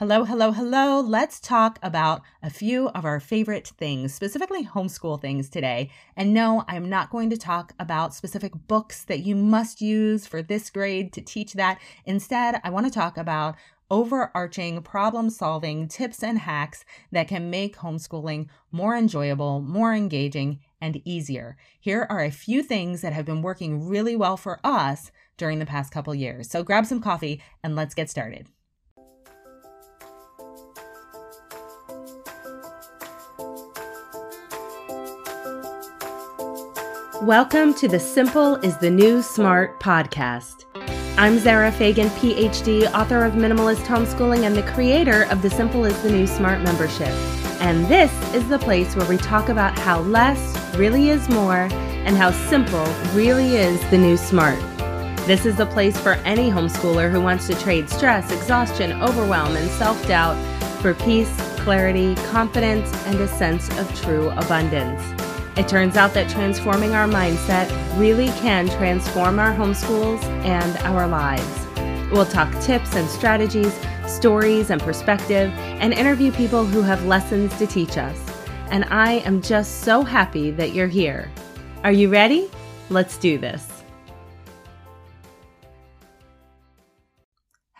Hello, hello, hello. Let's talk about a few of our favorite things, specifically homeschool things today. And no, I'm not going to talk about specific books that you must use for this grade to teach that. Instead, I want to talk about overarching problem solving tips and hacks that can make homeschooling more enjoyable, more engaging, and easier. Here are a few things that have been working really well for us during the past couple years. So grab some coffee and let's get started. Welcome to the Simple is the New Smart podcast. I'm Zara Fagan, PhD, author of Minimalist Homeschooling, and the creator of the Simple is the New Smart membership. And this is the place where we talk about how less really is more and how simple really is the new smart. This is the place for any homeschooler who wants to trade stress, exhaustion, overwhelm, and self doubt for peace, clarity, confidence, and a sense of true abundance. It turns out that transforming our mindset really can transform our homeschools and our lives. We'll talk tips and strategies, stories and perspective, and interview people who have lessons to teach us. And I am just so happy that you're here. Are you ready? Let's do this.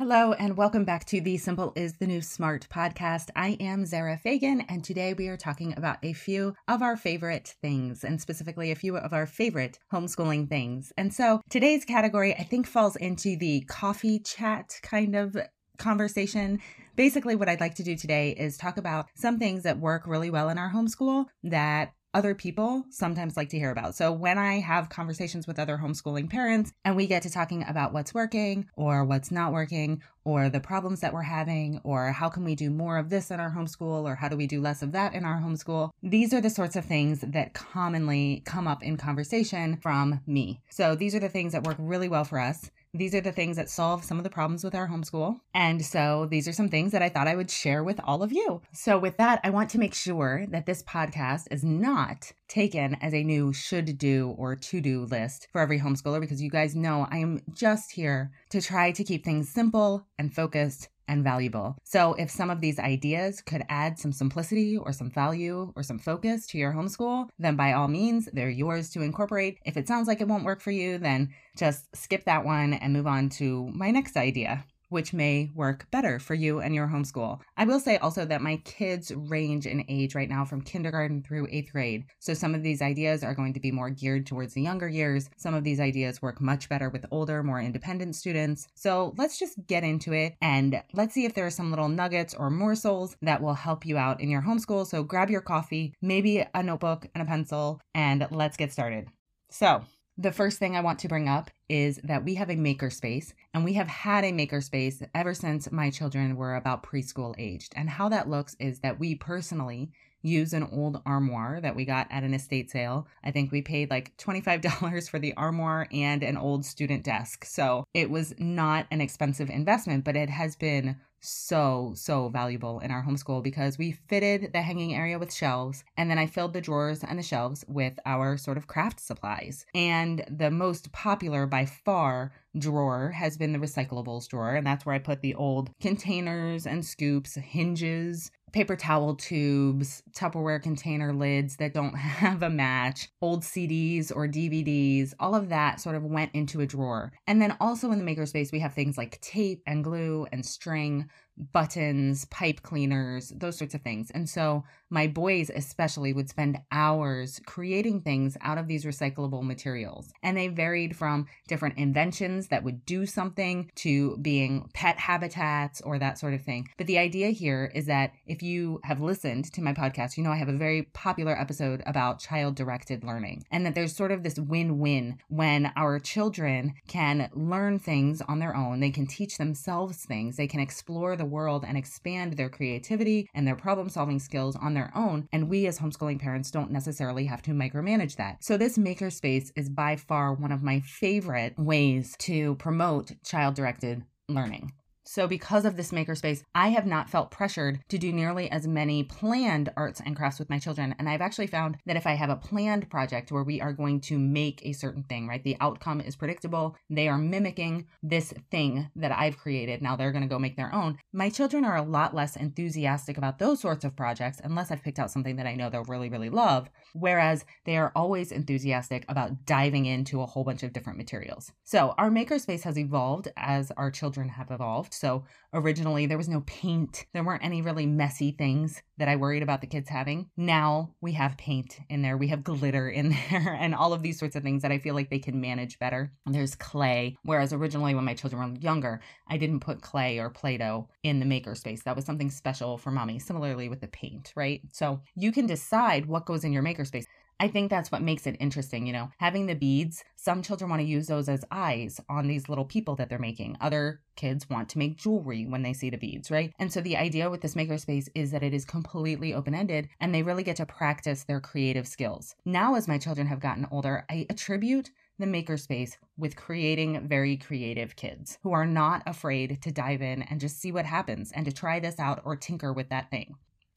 Hello, and welcome back to the Simple is the New Smart podcast. I am Zara Fagan, and today we are talking about a few of our favorite things, and specifically a few of our favorite homeschooling things. And so today's category, I think, falls into the coffee chat kind of conversation. Basically, what I'd like to do today is talk about some things that work really well in our homeschool that other people sometimes like to hear about. So when I have conversations with other homeschooling parents and we get to talking about what's working or what's not working or the problems that we're having or how can we do more of this in our homeschool or how do we do less of that in our homeschool, these are the sorts of things that commonly come up in conversation from me. So these are the things that work really well for us. These are the things that solve some of the problems with our homeschool. And so these are some things that I thought I would share with all of you. So, with that, I want to make sure that this podcast is not taken as a new should do or to do list for every homeschooler because you guys know I am just here to try to keep things simple and focused and valuable. So, if some of these ideas could add some simplicity or some value or some focus to your homeschool, then by all means, they're yours to incorporate. If it sounds like it won't work for you, then just skip that one and move on to my next idea which may work better for you and your homeschool. I will say also that my kids range in age right now from kindergarten through eighth grade. So some of these ideas are going to be more geared towards the younger years. Some of these ideas work much better with older, more independent students. So let's just get into it and let's see if there are some little nuggets or morsels that will help you out in your homeschool. So grab your coffee, maybe a notebook and a pencil, and let's get started. So, the first thing I want to bring up is that we have a makerspace and we have had a makerspace ever since my children were about preschool aged. And how that looks is that we personally use an old armoire that we got at an estate sale. I think we paid like $25 for the armoire and an old student desk. So it was not an expensive investment, but it has been so, so valuable in our homeschool because we fitted the hanging area with shelves and then I filled the drawers and the shelves with our sort of craft supplies. And the most popular by far drawer has been the recyclables drawer. And that's where I put the old containers and scoops, hinges, paper towel tubes, Tupperware container lids that don't have a match, old CDs or DVDs, all of that sort of went into a drawer. And then also in the makerspace, we have things like tape and glue and string buttons, pipe cleaners, those sorts of things. And so my boys, especially, would spend hours creating things out of these recyclable materials. And they varied from different inventions that would do something to being pet habitats or that sort of thing. But the idea here is that if you have listened to my podcast, you know I have a very popular episode about child directed learning, and that there's sort of this win win when our children can learn things on their own, they can teach themselves things, they can explore the world and expand their creativity and their problem solving skills on their own. And we as homeschooling parents don't necessarily have to micromanage that. So this makerspace is by far one of my favorite ways to promote child directed learning. So, because of this makerspace, I have not felt pressured to do nearly as many planned arts and crafts with my children. And I've actually found that if I have a planned project where we are going to make a certain thing, right, the outcome is predictable, they are mimicking this thing that I've created. Now they're going to go make their own. My children are a lot less enthusiastic about those sorts of projects unless I've picked out something that I know they'll really, really love. Whereas they are always enthusiastic about diving into a whole bunch of different materials. So our makerspace has evolved as our children have evolved. So originally there was no paint, there weren't any really messy things that I worried about the kids having. Now we have paint in there, we have glitter in there, and all of these sorts of things that I feel like they can manage better. There's clay, whereas originally when my children were younger, I didn't put clay or Play Doh in the makerspace. That was something special for mommy, similarly with the paint, right? So you can decide what goes in your makerspace. I think that's what makes it interesting, you know. Having the beads, some children want to use those as eyes on these little people that they're making. Other kids want to make jewelry when they see the beads, right? And so the idea with this makerspace is that it is completely open ended and they really get to practice their creative skills. Now, as my children have gotten older, I attribute the makerspace with creating very creative kids who are not afraid to dive in and just see what happens and to try this out or tinker with that thing.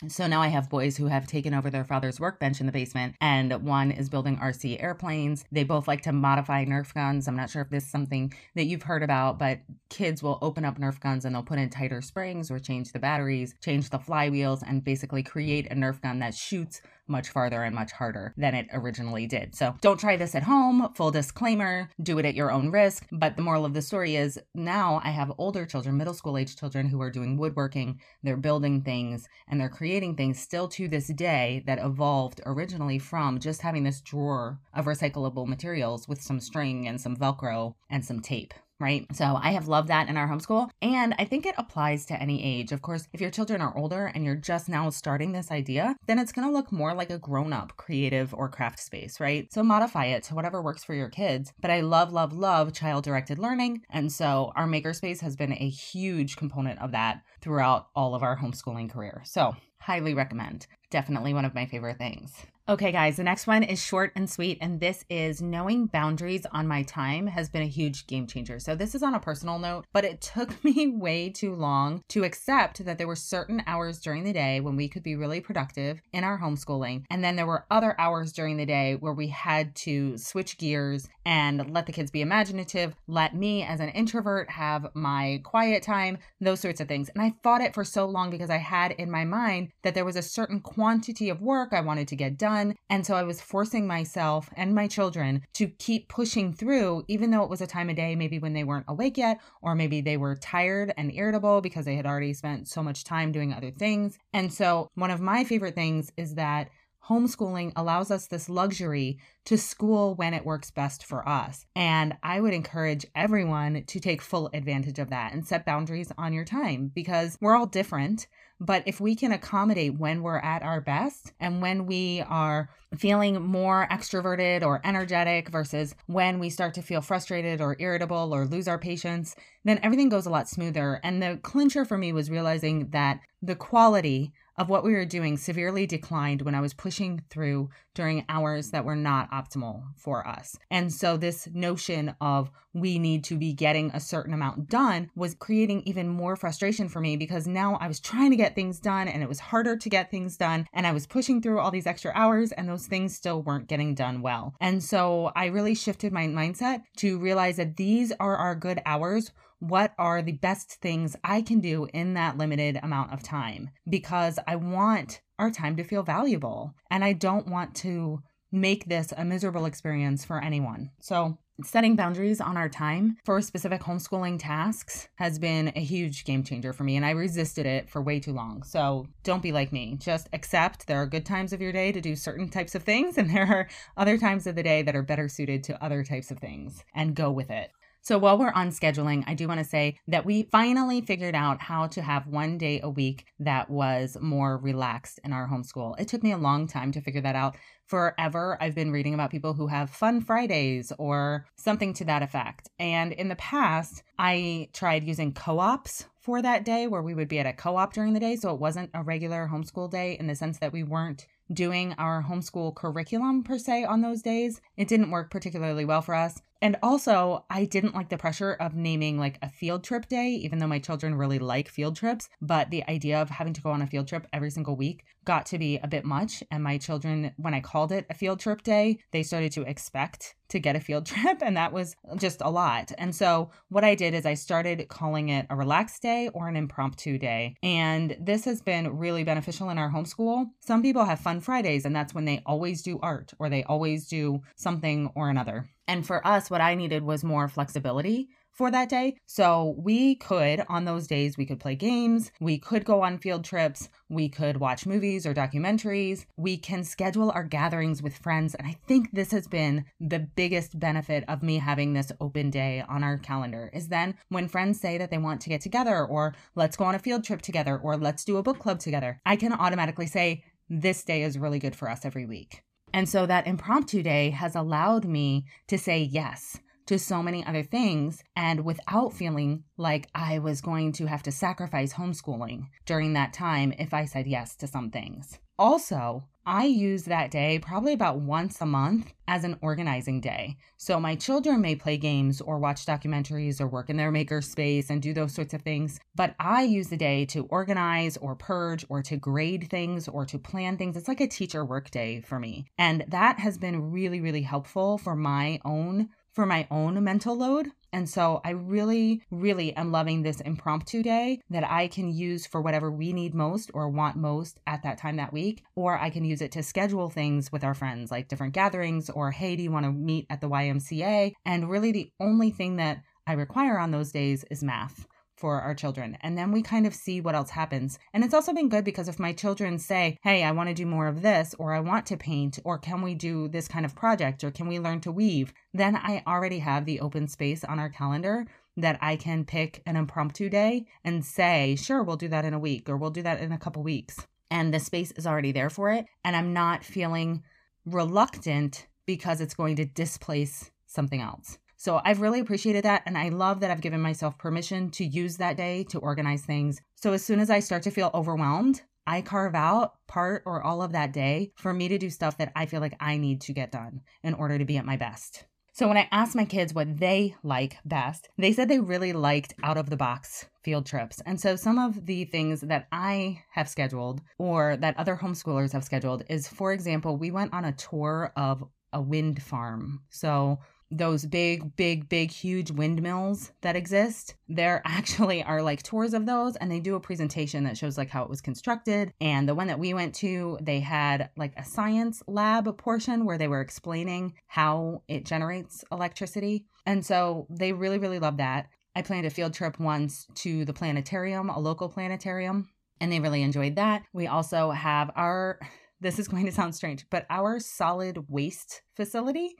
So now I have boys who have taken over their father's workbench in the basement, and one is building RC airplanes. They both like to modify Nerf guns. I'm not sure if this is something that you've heard about, but kids will open up Nerf guns and they'll put in tighter springs or change the batteries, change the flywheels, and basically create a Nerf gun that shoots much farther and much harder than it originally did. So don't try this at home. Full disclaimer, do it at your own risk. But the moral of the story is now I have older children, middle school age children who are doing woodworking, they're building things, and they're creating things still to this day that evolved originally from just having this drawer of recyclable materials with some string and some Velcro and some tape right? So I have loved that in our homeschool. And I think it applies to any age. Of course, if your children are older and you're just now starting this idea, then it's going to look more like a grown up creative or craft space, right? So modify it to whatever works for your kids. But I love, love, love child directed learning. And so our makerspace has been a huge component of that throughout all of our homeschooling career. So highly recommend. Definitely one of my favorite things. Okay, guys, the next one is short and sweet, and this is knowing boundaries on my time has been a huge game changer. So, this is on a personal note, but it took me way too long to accept that there were certain hours during the day when we could be really productive in our homeschooling. And then there were other hours during the day where we had to switch gears and let the kids be imaginative, let me as an introvert have my quiet time, those sorts of things. And I fought it for so long because I had in my mind that there was a certain quantity of work I wanted to get done done. And so I was forcing myself and my children to keep pushing through, even though it was a time of day maybe when they weren't awake yet, or maybe they were tired and irritable because they had already spent so much time doing other things. And so one of my favorite things is that homeschooling allows us this luxury to school when it works best for us. And I would encourage everyone to take full advantage of that and set boundaries on your time because we're all different. But if we can accommodate when we're at our best and when we are feeling more extroverted or energetic versus when we start to feel frustrated or irritable or lose our patience, then everything goes a lot smoother. And the clincher for me was realizing that the quality of what we were doing severely declined when I was pushing through during hours that were not optimal for us. And so, this notion of we need to be getting a certain amount done was creating even more frustration for me because now I was trying to get things done and it was harder to get things done. And I was pushing through all these extra hours and those things still weren't getting done well. And so, I really shifted my mindset to realize that these are our good hours what are the best things I can do in that limited amount of time because I want our time to feel valuable and I don't want to make this a miserable experience for anyone. So, setting boundaries on our time for specific homeschooling tasks has been a huge game changer for me and I resisted it for way too long. So, don't be like me. Just accept there are good times of your day to do certain types of things and there are other times of the day that are better suited to other types of things and go with it. So while we're on scheduling, I do want to say that we finally figured out how to have one day a week that was more relaxed in our homeschool. It took me a long time to figure that out. Forever, I've been reading about people who have fun Fridays or something to that effect. And in the past, I tried using co ops for that day where we would be at a co op during the day. So it wasn't a regular homeschool day in the sense that we weren't doing our homeschool curriculum per se on those days. It didn't work particularly well for us. And also, I didn't like the pressure of naming like a field trip day, even though my children really like field trips. But the idea of having to go on a field trip every single week got to be a bit much. And my children, when I called it a field trip day, they started to expect to get a field trip. And that was just a lot. And so, what I did is I started calling it a relaxed day or an impromptu day. And this has been really beneficial in our homeschool. Some people have fun Fridays, and that's when they always do art or they always do something or another. And for us, what I needed was more flexibility for that day. So we could, on those days, we could play games, we could go on field trips, we could watch movies or documentaries, we can schedule our gatherings with friends. And I think this has been the biggest benefit of me having this open day on our calendar is then when friends say that they want to get together or let's go on a field trip together or let's do a book club together, I can automatically say, this day is really good for us every week. And so that impromptu day has allowed me to say yes to so many other things and without feeling like I was going to have to sacrifice homeschooling during that time if I said yes to some things. Also, I use that day probably about once a month as an organizing day. So my children may play games or watch documentaries or work in their maker space and do those sorts of things, but I use the day to organize or purge or to grade things or to plan things. It's like a teacher work day for me. And that has been really really helpful for my own for my own mental load. And so I really, really am loving this impromptu day that I can use for whatever we need most or want most at that time that week. Or I can use it to schedule things with our friends, like different gatherings, or hey, do you want to meet at the YMCA? And really, the only thing that I require on those days is math for our children. And then we kind of see what else happens. And it's also been good because if my children say, Hey, I want to do more of this, or I want to paint, or can we do this kind of project, or can we learn to weave, then I already have the open space on our calendar that I can pick an impromptu day and say, Sure, we'll do that in a week, or we'll do that in a couple weeks. And the space is already there for it. And I'm not feeling reluctant because it's going to displace something else. So I've really appreciated that. And I love that I've given myself permission to use that day to organize things. So as soon as I start to feel overwhelmed, I carve out part or all of that day for me to do stuff that I feel like I need to get done in order to be at my best. So when I asked my kids what they like best, they said they really liked out of the box field trips. And so some of the things that I have scheduled or that other homeschoolers have scheduled is for example, we went on a tour of a wind farm. So those big, big, big, huge windmills that exist. There actually are like tours of those, and they do a presentation that shows like how it was constructed. And the one that we went to, they had like a science lab portion where they were explaining how it generates electricity. And so they really, really love that. I planned a field trip once to the planetarium, a local planetarium, and they really enjoyed that. We also have our, this is going to sound strange, but our solid waste facility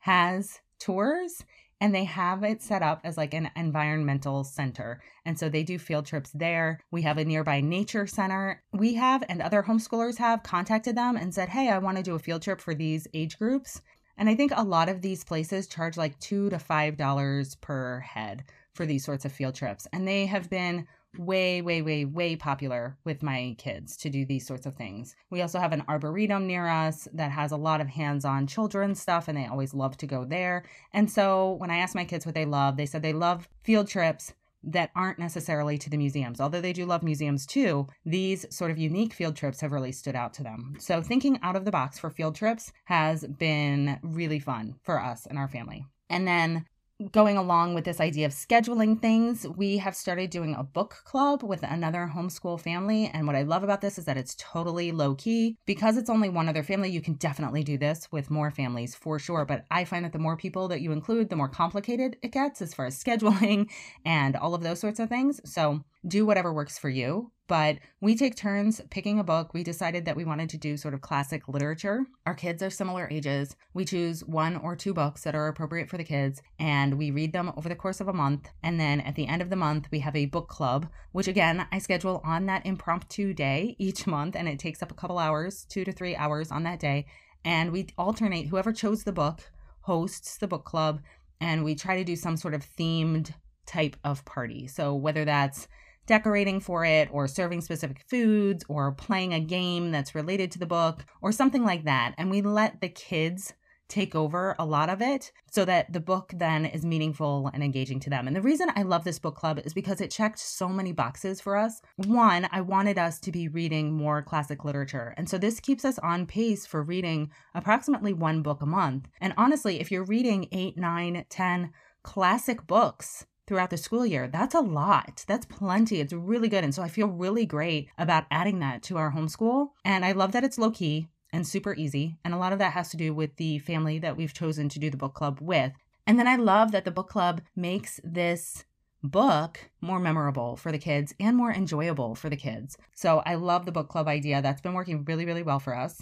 has tours and they have it set up as like an environmental center. And so they do field trips there. We have a nearby nature center. We have, and other homeschoolers have contacted them and said, Hey, I want to do a field trip for these age groups. And I think a lot of these places charge like two to five dollars per head for these sorts of field trips. And they have been way, way, way, way popular with my kids to do these sorts of things. We also have an arboretum near us that has a lot of hands on children's stuff, and they always love to go there. And so when I asked my kids what they love, they said they love field trips that aren't necessarily to the museums. Although they do love museums too, these sort of unique field trips have really stood out to them. So thinking out of the box for field trips has been really fun for us and our family. And then going along with this idea of scheduling things, we have started doing a book club with another homeschool family. And what I love about this is that it's totally low key. Because it's only one other family, you can definitely do this with more families for sure. But I find that the more people that you include, the more complicated it gets as far as scheduling and all of those sorts of things. So do whatever works for you. But we take turns picking a book. We decided that we wanted to do sort of classic literature. Our kids are similar ages. We choose one or two books that are appropriate for the kids and we read them over the course of a month. And then at the end of the month, we have a book club, which again, I schedule on that impromptu day each month. And it takes up a couple hours, two to three hours on that day. And we alternate whoever chose the book hosts the book club. And we try to do some sort of themed type of party. So whether that's decorating for it or serving specific foods or playing a game that's related to the book or something like that. And we let the kids take over a lot of it so that the book then is meaningful and engaging to them. And the reason I love this book club is because it checked so many boxes for us. One, I wanted us to be reading more classic literature. And so this keeps us on pace for reading approximately one book a month. And honestly, if you're reading eight, nine, ten classic books, throughout the school year. That's a lot. That's plenty. It's really good. And so I feel really great about adding that to our homeschool. And I love that it's low key and super easy. And a lot of that has to do with the family that we've chosen to do the book club with. And then I love that the book club makes this book more memorable for the kids and more enjoyable for the kids. So I love the book club idea. That's been working really, really well for us.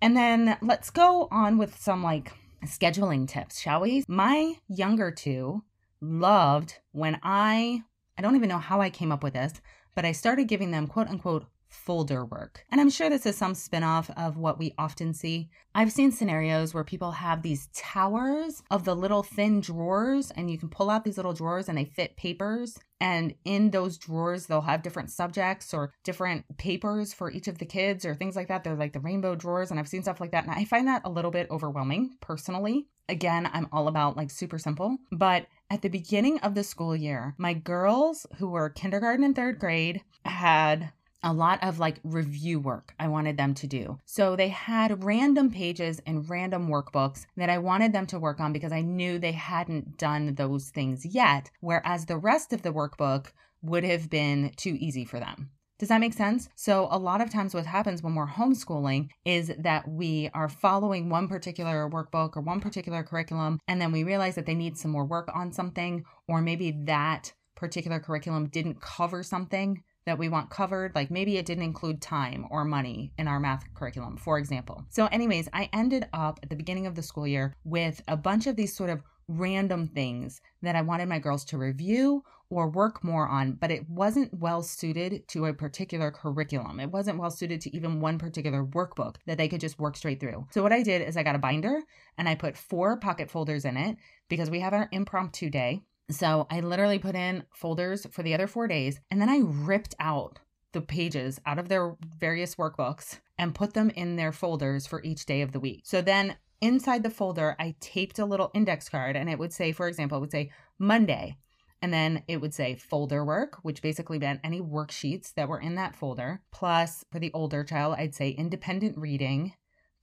And then let's go on with some like scheduling tips, shall we? My younger two loved when I, I don't even know how I came up with this, but I started giving them quote unquote folder work. And I'm sure this is some spinoff of what we often see. I've seen scenarios where people have these towers of the little thin drawers, and you can pull out these little drawers and they fit papers. And in those drawers, they'll have different subjects or different papers for each of the kids or things like that. They're like the rainbow drawers. And I've seen stuff like that. And I find that a little bit overwhelming personally. Again, I'm all about like super simple. But at the beginning of the school year, my girls who were kindergarten and third grade had a lot of like review work I wanted them to do. So they had random pages and random workbooks that I wanted them to work on because I knew they hadn't done those things yet, whereas the rest of the workbook would have been too easy for them. Does that make sense? So, a lot of times, what happens when we're homeschooling is that we are following one particular workbook or one particular curriculum, and then we realize that they need some more work on something, or maybe that particular curriculum didn't cover something that we want covered. Like maybe it didn't include time or money in our math curriculum, for example. So, anyways, I ended up at the beginning of the school year with a bunch of these sort of random things that I wanted my girls to review or work more on, but it wasn't well suited to a particular curriculum. It wasn't well suited to even one particular workbook that they could just work straight through. So, what I did is I got a binder and I put four pocket folders in it because we have our impromptu day. So I literally put in folders for the other four days and then I ripped out the pages out of their various workbooks and put them in their folders for each day of the week. So then inside the folder, I taped a little index card and it would say, for example, it would say Monday. And then it would say folder work, which basically meant any worksheets that were in that folder. Plus, for the older child, I'd say independent reading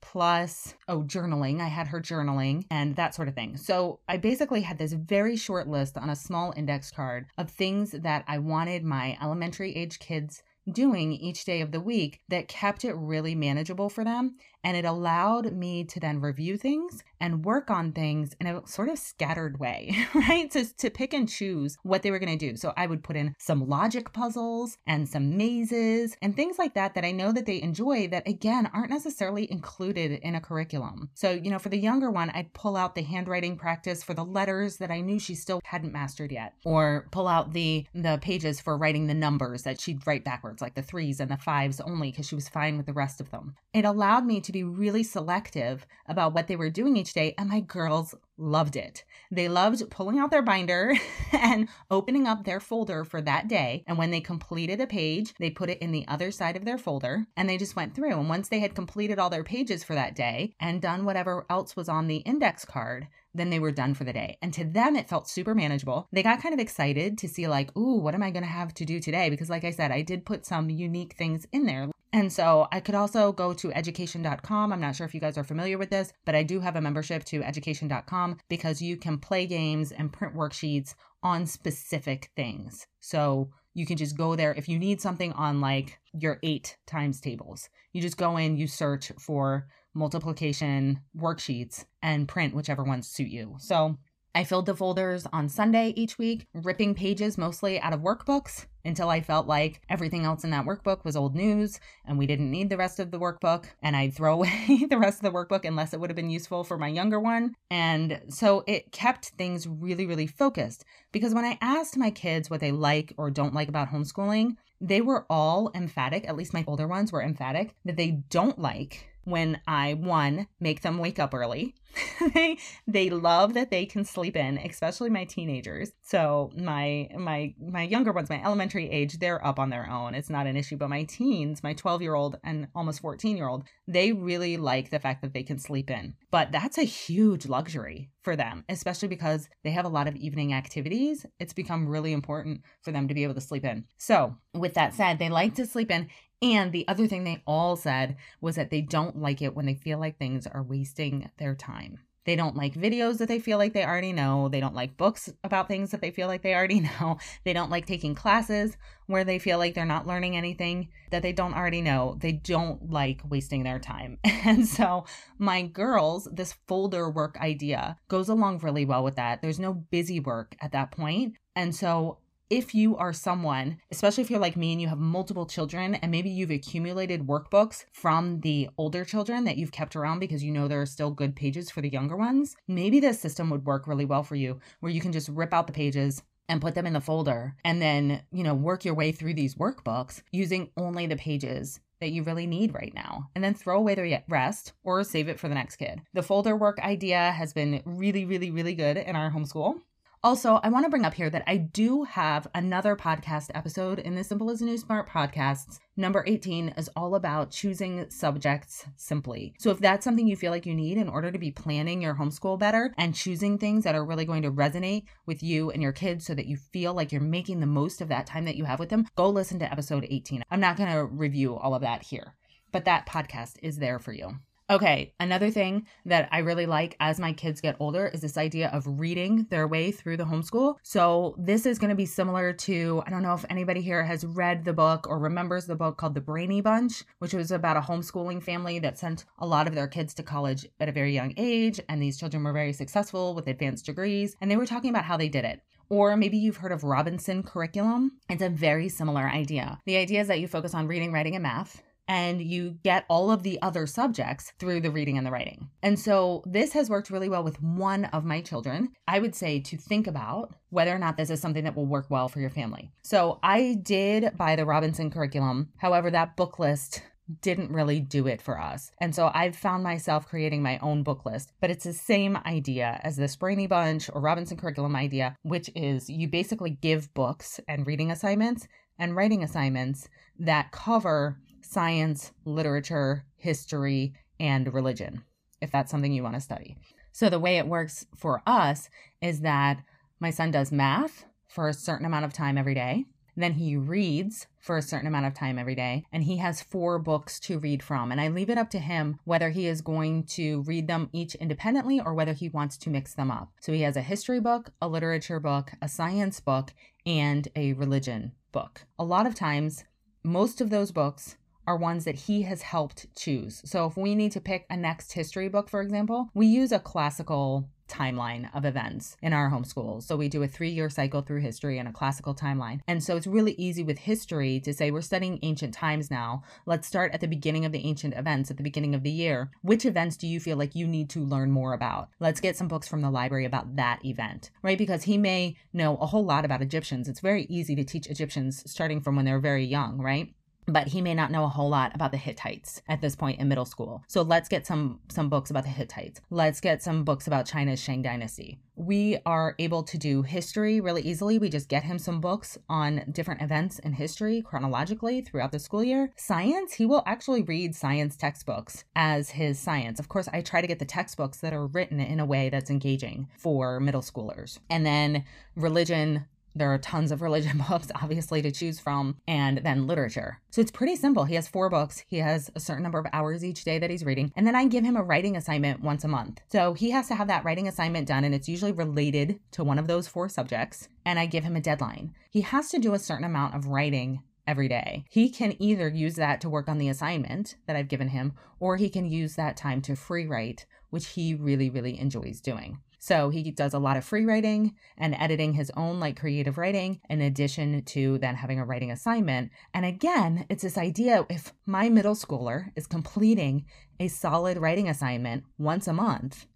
plus, oh, journaling. I had her journaling and that sort of thing. So I basically had this very short list on a small index card of things that I wanted my elementary age kids doing each day of the week that kept it really manageable for them. And it allowed me to then review things and work on things in a sort of scattered way, right? To, to pick and choose what they were going to do. So I would put in some logic puzzles and some mazes and things like that that I know that they enjoy that, again, aren't necessarily included in a curriculum. So, you know, for the younger one, I'd pull out the handwriting practice for the letters that I knew she still hadn't mastered yet, or pull out the, the pages for writing the numbers that she'd write backwards, like the threes and the fives only, because she was fine with the rest of them. It allowed me to be really selective about what they were doing each day, and my girls loved it. They loved pulling out their binder and opening up their folder for that day. And when they completed a page, they put it in the other side of their folder and they just went through. And once they had completed all their pages for that day and done whatever else was on the index card, then they were done for the day. And to them, it felt super manageable. They got kind of excited to see, like, ooh, what am I going to have to do today? Because, like I said, I did put some unique things in there. And so I could also go to education.com. I'm not sure if you guys are familiar with this, but I do have a membership to education.com because you can play games and print worksheets on specific things. So you can just go there if you need something on like your eight times tables. You just go in, you search for multiplication worksheets and print whichever ones suit you. So I filled the folders on Sunday each week, ripping pages mostly out of workbooks until I felt like everything else in that workbook was old news and we didn't need the rest of the workbook. And I'd throw away the rest of the workbook unless it would have been useful for my younger one. And so it kept things really, really focused because when I asked my kids what they like or don't like about homeschooling, they were all emphatic, at least my older ones were emphatic, that they don't like when I one make them wake up early. they they love that they can sleep in, especially my teenagers. So my my my younger ones, my elementary age, they're up on their own. It's not an issue. But my teens, my 12 year old and almost 14 year old, they really like the fact that they can sleep in. But that's a huge luxury for them, especially because they have a lot of evening activities. It's become really important for them to be able to sleep in. So, with that said, they like to sleep in and the other thing they all said was that they don't like it when they feel like things are wasting their time. They don't like videos that they feel like they already know. They don't like books about things that they feel like they already know. They don't like taking classes where they feel like they're not learning anything that they don't already know. They don't like wasting their time. And so, my girls, this folder work idea goes along really well with that. There's no busy work at that point. And so, if you are someone, especially if you're like me and you have multiple children and maybe you've accumulated workbooks from the older children that you've kept around because you know there are still good pages for the younger ones, maybe this system would work really well for you where you can just rip out the pages and put them in the folder and then, you know, work your way through these workbooks using only the pages that you really need right now and then throw away the rest or save it for the next kid. The folder work idea has been really, really, really good in our homeschool. Also, I want to bring up here that I do have another podcast episode in the Simple is the New Smart podcasts. Number 18 is all about choosing subjects simply. So, if that's something you feel like you need in order to be planning your homeschool better and choosing things that are really going to resonate with you and your kids so that you feel like you're making the most of that time that you have with them, go listen to episode 18. I'm not going to review all of that here, but that podcast is there for you. Okay, another thing that I really like as my kids get older is this idea of reading their way through the homeschool. So, this is going to be similar to I don't know if anybody here has read the book or remembers the book called The Brainy Bunch, which was about a homeschooling family that sent a lot of their kids to college at a very young age. And these children were very successful with advanced degrees. And they were talking about how they did it. Or maybe you've heard of Robinson curriculum. It's a very similar idea. The idea is that you focus on reading, writing, and math and you get all of the other subjects through the reading and the writing. And so this has worked really well with one of my children. I would say to think about whether or not this is something that will work well for your family. So I did buy the Robinson curriculum. However, that book list didn't really do it for us. And so I've found myself creating my own book list, but it's the same idea as this Brainy Bunch or Robinson curriculum idea, which is you basically give books and reading assignments and writing assignments that cover science, literature, history, and religion, if that's something you want to study. So, the way it works for us is that my son does math for a certain amount of time every day. Then he reads for a certain amount of time every day, and he has four books to read from. And I leave it up to him whether he is going to read them each independently or whether he wants to mix them up. So he has a history book, a literature book, a science book, and a religion book. A lot of times, most of those books are ones that he has helped choose. So if we need to pick a next history book, for example, we use a classical timeline of events in our homeschool. So we do a three year cycle through history and a classical timeline. And so it's really easy with history to say, we're studying ancient times now. Let's start at the beginning of the ancient events at the beginning of the year. Which events do you feel like you need to learn more about? Let's get some books from the library about that event, right? Because he may know a whole lot about Egyptians. It's very easy to teach Egyptians starting from when they're very young, right? But he may not know a whole lot about the Hittites at this point in middle school. So let's get some some books about the Hittites. Let's get some books about China's Shang Dynasty. We are able to do history really easily. We just get him some books on different events in history chronologically throughout the school year. Science, he will actually read science textbooks as his science. Of course, I try to get the textbooks that are written in a way that's engaging for middle schoolers. And then religion, there are tons of religion books, obviously, to choose from, and then literature. So it's pretty simple. He has four books. He has a certain number of hours each day that he's reading. And then I give him a writing assignment once a month. So he has to have that writing assignment done, and it's usually related to one of those four subjects. And I give him a deadline. He has to do a certain amount of writing every day. He can either use that to work on the assignment that I've given him, or he can use that time to free write, which he really, really enjoys doing. So he does a lot of free writing and editing his own like creative writing in addition to then having a writing assignment. And again, it's this idea if my middle schooler is completing a solid writing assignment once a month,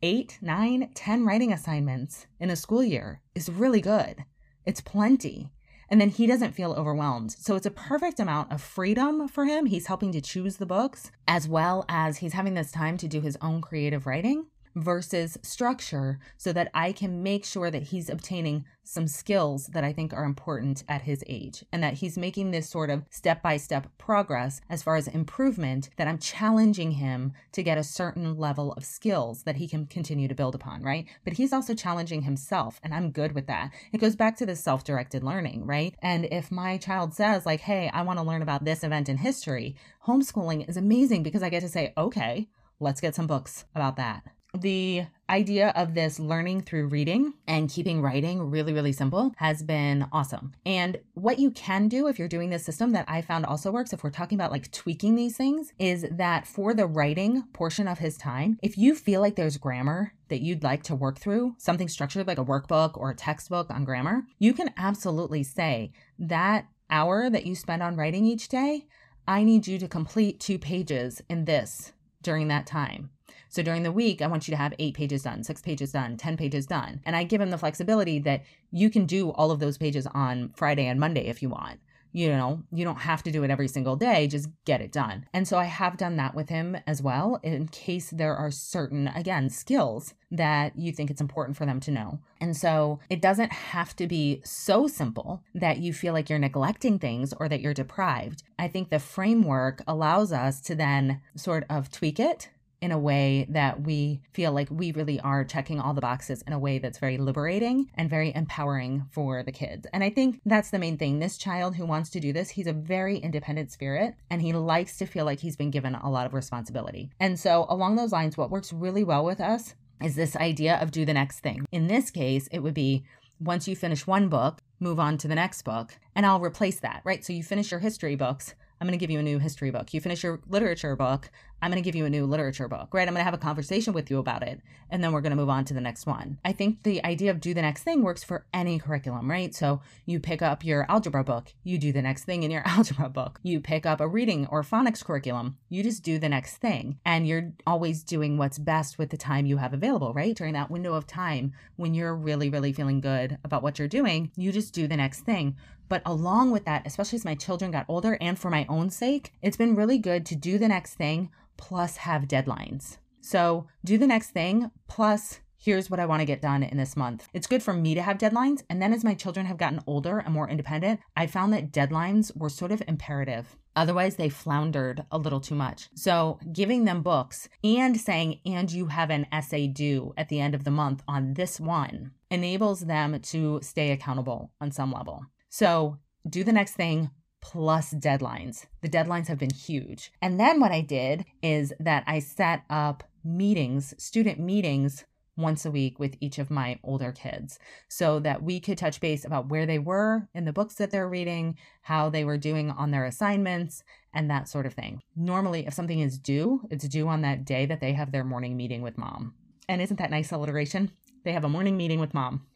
eight, nine, ten writing assignments in a school year is really good. It's plenty. And then he doesn't feel overwhelmed. So it's a perfect amount of freedom for him. He's helping to choose the books as well as he's having this time to do his own creative writing versus structure so that I can make sure that he's obtaining some skills that I think are important at his age and that he's making this sort of step by step progress as far as improvement that I'm challenging him to get a certain level of skills that he can continue to build upon, right? But he's also challenging himself and I'm good with that. It goes back to the self directed learning, right? And if my child says, like, hey, I want to learn about this event in history, homeschooling is amazing because I get to say, okay, let's get some books about that the idea of this learning through reading and keeping writing really, really simple has been awesome. And what you can do if you're doing this system that I found also works, if we're talking about like tweaking these things, is that for the writing portion of his time, if you feel like there's grammar that you'd like to work through, something structured like a workbook or a textbook on grammar, you can absolutely say that hour that you spend on writing each day, I need you to complete two pages in this during that time. So during the week, I want you to have eight pages done, six pages done, 10 pages done. And I give him the flexibility that you can do all of those pages on Friday and Monday if you want. You know, you don't have to do it every single day, just get it done. And so I have done that with him as well, in case there are certain, again, skills that you think it's important for them to know. And so it doesn't have to be so simple that you feel like you're neglecting things or that you're deprived. I think the framework allows us to then sort of tweak it in a way that we feel like we really are checking all the boxes in a way that's very liberating and very empowering for the kids. And I think that's the main thing. This child who wants to do this, he's a very independent spirit and he likes to feel like he's been given a lot of responsibility. And so, along those lines, what works really well with us is this idea of do the next thing. In this case, it would be once you finish one book, move on to the next book, and I'll replace that, right? So you finish your history books, I'm going to give you a new history book. You finish your literature book, I'm going to give you a new literature book, right? I'm going to have a conversation with you about it, and then we're going to move on to the next one. I think the idea of do the next thing works for any curriculum, right? So you pick up your algebra book, you do the next thing in your algebra book. You pick up a reading or phonics curriculum, you just do the next thing. And you're always doing what's best with the time you have available, right? During that window of time when you're really, really feeling good about what you're doing, you just do the next thing. But along with that, especially as my children got older and for my own sake, it's been really good to do the next thing plus have deadlines. So do the next thing plus here's what I want to get done in this month. It's good for me to have deadlines. And then as my children have gotten older and more independent, I found that deadlines were sort of imperative. Otherwise, they floundered a little too much. So, giving them books and saying, and you have an essay due at the end of the month on this one enables them to stay accountable on some level. So, do the next thing, plus deadlines. The deadlines have been huge. And then what I did is that I set up meetings, student meetings once a week with each of my older kids so that we could touch base about where they were in the books that they're reading, how they were doing on their assignments, and that sort of thing. Normally, if something is due, it's due on that day that they have their morning meeting with mom. And isn't that nice alliteration? They have a morning meeting with mom.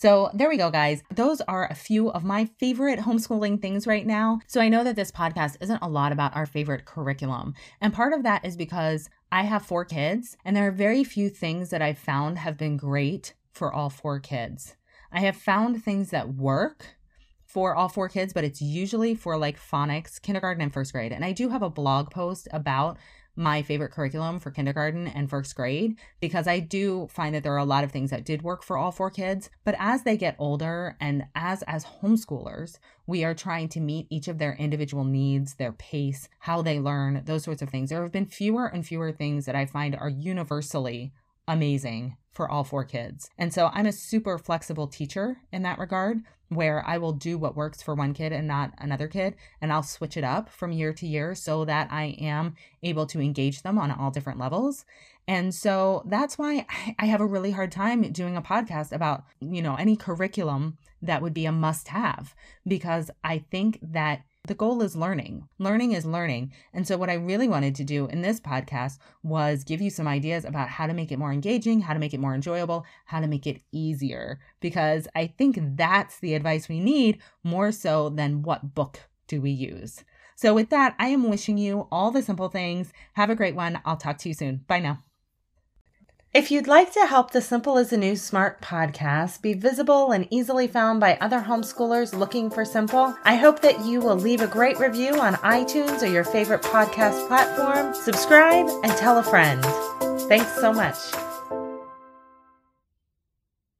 So there we go, guys. Those are a few of my favorite homeschooling things right now. So I know that this podcast isn't a lot about our favorite curriculum. And part of that is because I have four kids, and there are very few things that I've found have been great for all four kids. I have found things that work for all four kids, but it's usually for like phonics, kindergarten, and first grade. And I do have a blog post about my favorite curriculum for kindergarten and first grade because I do find that there are a lot of things that did work for all four kids. But as they get older and as as homeschoolers, we are trying to meet each of their individual needs, their pace, how they learn, those sorts of things. There have been fewer and fewer things that I find are universally amazing for all four kids. And so I'm a super flexible teacher in that regard where I will do what works for one kid and not another kid and I'll switch it up from year to year so that I am able to engage them on all different levels. And so that's why I have a really hard time doing a podcast about, you know, any curriculum that would be a must have because I think that the goal is learning. Learning is learning. And so, what I really wanted to do in this podcast was give you some ideas about how to make it more engaging, how to make it more enjoyable, how to make it easier, because I think that's the advice we need more so than what book do we use. So, with that, I am wishing you all the simple things. Have a great one. I'll talk to you soon. Bye now. If you'd like to help the Simple is the New Smart podcast be visible and easily found by other homeschoolers looking for Simple, I hope that you will leave a great review on iTunes or your favorite podcast platform, subscribe, and tell a friend. Thanks so much.